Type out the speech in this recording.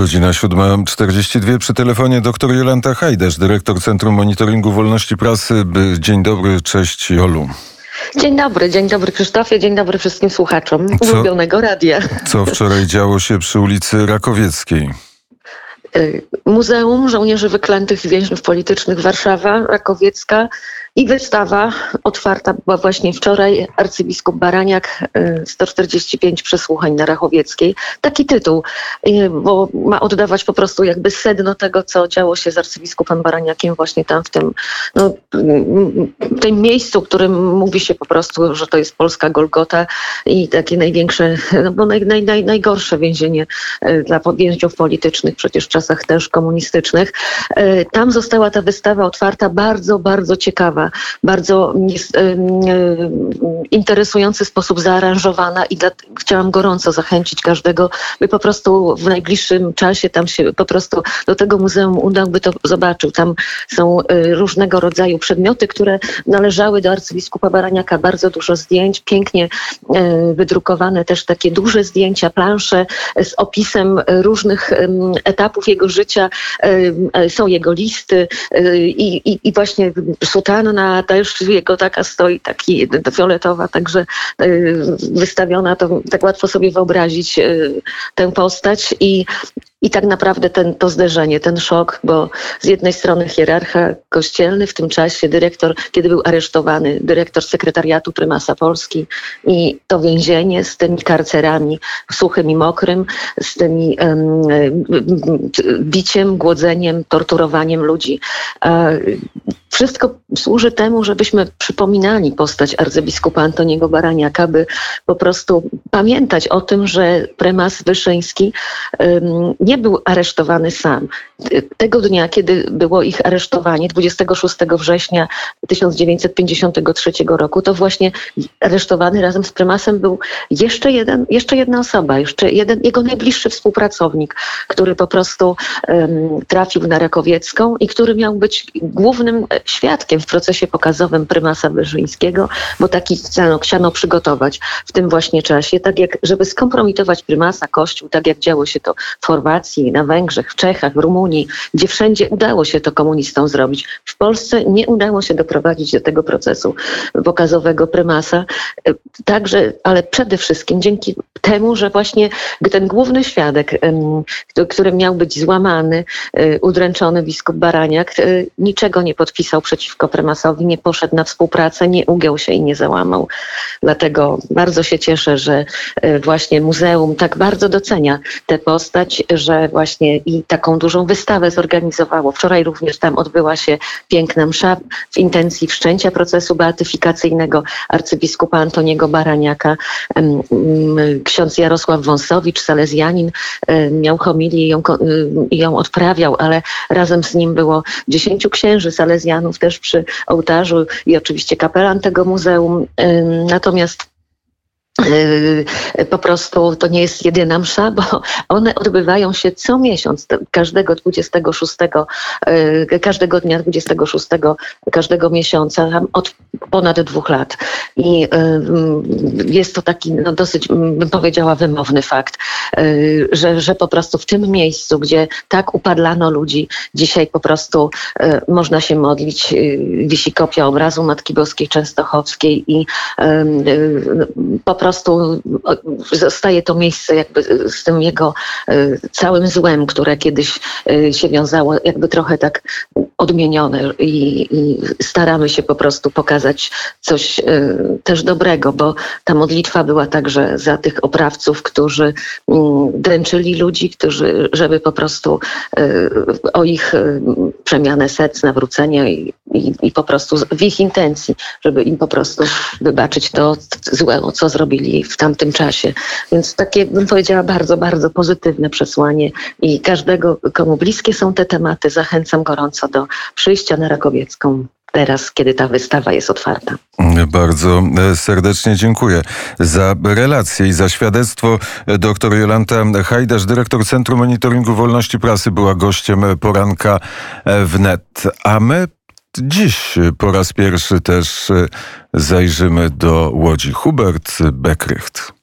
Godzina 7.42 przy telefonie dr Jolanta Hajdasz, dyrektor Centrum Monitoringu Wolności Prasy. Dzień dobry, cześć Jolu. Dzień dobry, dzień dobry Krzysztofie, dzień dobry wszystkim słuchaczom co, ulubionego radia. Co wczoraj działo się przy ulicy Rakowieckiej? Y, Muzeum Żołnierzy Wyklętych i Więźniów Politycznych Warszawa, Rakowiecka i wystawa otwarta była właśnie wczoraj. Arcybiskup Baraniak, 145 y, przesłuchań na Rachowieckiej. Taki tytuł, y, bo ma oddawać po prostu jakby sedno tego, co działo się z arcybiskupem Baraniakiem właśnie tam w tym, no, tym miejscu, którym mówi się po prostu, że to jest polska Golgota i takie największe, no bo naj, naj, naj, najgorsze więzienie y, dla więźniów politycznych przecież w czasach też komunistycznych. Tam została ta wystawa otwarta, bardzo, bardzo ciekawa bardzo interesujący sposób zaaranżowana i dla, chciałam gorąco zachęcić każdego, by po prostu w najbliższym czasie tam się po prostu do tego muzeum udał, by to zobaczył. Tam są y, różnego rodzaju przedmioty, które należały do arcybiskupa Baraniaka. Bardzo dużo zdjęć, pięknie y, wydrukowane też takie duże zdjęcia, plansze z opisem różnych etapów jego życia. Są jego listy i, i, i właśnie sutan ona też jego taka stoi, taki fioletowa, także y, wystawiona, to tak łatwo sobie wyobrazić y, tę postać i i tak naprawdę ten, to zderzenie, ten szok, bo z jednej strony hierarcha kościelny, w tym czasie dyrektor, kiedy był aresztowany, dyrektor sekretariatu prymasa Polski i to więzienie z tymi karcerami suchym i mokrym, z tymi um, biciem, głodzeniem, torturowaniem ludzi. Wszystko służy temu, żebyśmy przypominali postać arcybiskupa Antoniego Baraniaka, by po prostu pamiętać o tym, że prymas Wyszyński um, nie był aresztowany sam. Tego dnia, kiedy było ich aresztowanie, 26 września 1953 roku, to właśnie aresztowany razem z prymasem był jeszcze, jeden, jeszcze jedna osoba, jeszcze jeden jego najbliższy współpracownik, który po prostu um, trafił na Rakowiecką i który miał być głównym świadkiem w procesie pokazowym prymasa Wyrzyńskiego, bo taki chciano, chciano przygotować w tym właśnie czasie, tak jak, żeby skompromitować prymasa, Kościół, tak jak działo się to w Chorwacji, na Węgrzech, w Czechach, w Rumunii, gdzie wszędzie udało się to komunistom zrobić. W Polsce nie udało się doprowadzić do tego procesu pokazowego prymasa. Także, ale przede wszystkim dzięki temu, że właśnie ten główny świadek, który miał być złamany, e, udręczony biskup Baraniak, e, niczego nie podpisał przeciwko prymasowi, nie poszedł na współpracę, nie ugiął się i nie załamał. Dlatego bardzo się cieszę, że e, właśnie muzeum tak bardzo docenia tę postać, że właśnie i taką dużą wystawę zorganizowało. Wczoraj również tam odbyła się piękna msza w intencji wszczęcia procesu beatyfikacyjnego arcybiskupa Antoniego Baraniaka. Ksiądz Jarosław Wąsowicz, salezjanin, miał homilię i ją, ją odprawiał, ale razem z nim było dziesięciu księży salezjanów też przy ołtarzu i oczywiście kapelan tego muzeum. Natomiast po prostu to nie jest jedyna msza, bo one odbywają się co miesiąc, każdego 26, yy, każdego dnia 26 każdego miesiąca od ponad dwóch lat. I yy, jest to taki no, dosyć, bym powiedziała, wymowny fakt, że, że po prostu w tym miejscu, gdzie tak upadlano ludzi, dzisiaj po prostu można się modlić. Wisi kopia obrazu Matki Boskiej Częstochowskiej i po prostu prostu zostaje to miejsce jakby z tym jego e, całym złem, które kiedyś e, się wiązało, jakby trochę tak odmienione i, i staramy się po prostu pokazać coś e, też dobrego, bo ta modlitwa była także za tych oprawców, którzy mm, dręczyli ludzi, którzy, żeby po prostu o ich przemianę serc, nawrócenie i, i, i po prostu w ich intencji, żeby im po prostu wybaczyć to złe, co zrobili robili w tamtym czasie. Więc takie, bym powiedziała, bardzo, bardzo pozytywne przesłanie i każdego, komu bliskie są te tematy, zachęcam gorąco do przyjścia na Rakowiecką teraz, kiedy ta wystawa jest otwarta. Bardzo serdecznie dziękuję za relację i za świadectwo. Doktor Jolanta Hajdasz, dyrektor Centrum Monitoringu Wolności Prasy, była gościem poranka wnet. A my Dziś po raz pierwszy też zajrzymy do Łodzi. Hubert Bekrycht.